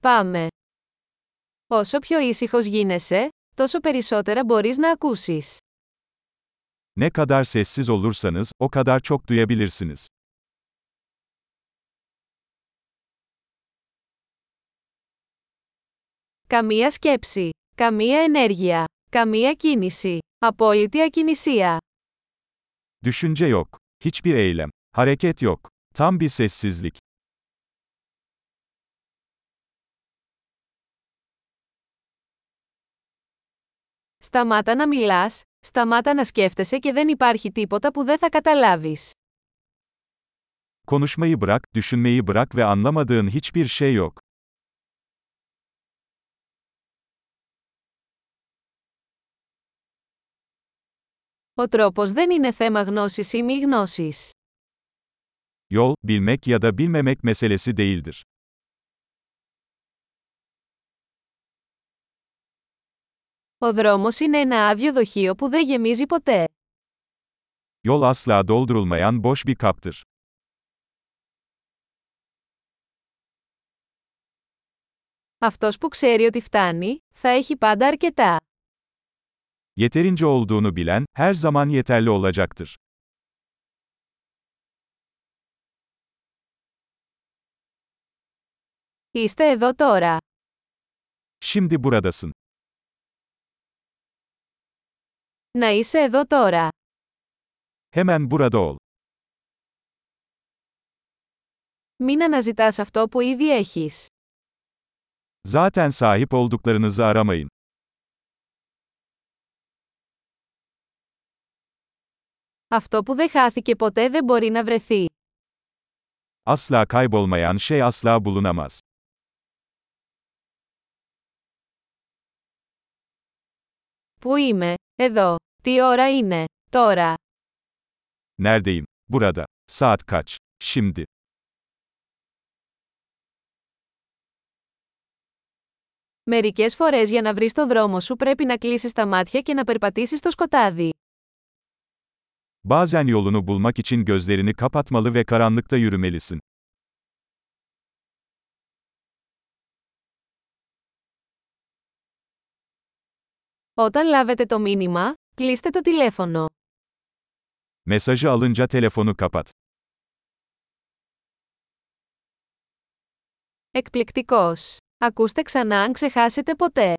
Πάμε. Όσο πιο ήσυχος γίνεσαι, τόσο περισσότερα μπορείς να ακούσεις. Ne kadar sessiz olursanız, o kadar çok duyabilirsiniz. Καμία σκέψη. Καμία ενέργεια. Καμία κίνηση. Απόλυτη ακινησία. Düşünce yok. Hiçbir eylem. Hareket yok. Tam bir sessizlik. Σταμάτα να μιλάς, σταμάτα να σκέφτεσαι και δεν υπάρχει τίποτα που δεν θα καταλάβεις. Konuşmayı bırak, düşünmeyi bırak ve anlamadığın hiçbir şey yok. Ο τρόπος δεν είναι θέμα γνώσης ή μη γνώσης. Yol, bilmek ya da bilmemek meselesi değildir. Ο δρόμος είναι ένα άδειο δοχείο που δεν γεμίζει ποτέ. Yol asla doldurulmayan boş bir kaptır. Αυτός που ξέρει ότι φτάνει, θα έχει πάντα αρκετά. Yeterince olduğunu bilen, her zaman yeterli olacaktır. Είστε εδώ τώρα. Şimdi buradasın. Να είσαι εδώ τώρα. Hemen burada ol. Μην αναζητάς αυτό που ήδη έχεις. Zaten sahip olduklarınızı aramayın. Αυτό που δεν χάθηκε ποτέ δεν μπορεί να βρεθεί. Asla kaybolmayan şey asla bulunamaz. Πού είμαι, εδώ. Τι ώρα είναι, τώρα; Neredeyim? Burada. Saat kaç? Şimdi. Μερικές φορές για να βρεις το δρόμο σου πρέπει να κλείσεις τα μάτια και να περπατήσεις στο σκοτάδι. Bazen yolunu bulmak için gözlerini kapatmalı ve karanlıkta yürümelisin. Όταν λάβετε το μήνυμα, κλείστε το τηλέφωνο. Mesajı alınca telefonu kapat. Εκπληκτικός. Ακούστε ξανά αν ξεχάσετε ποτέ.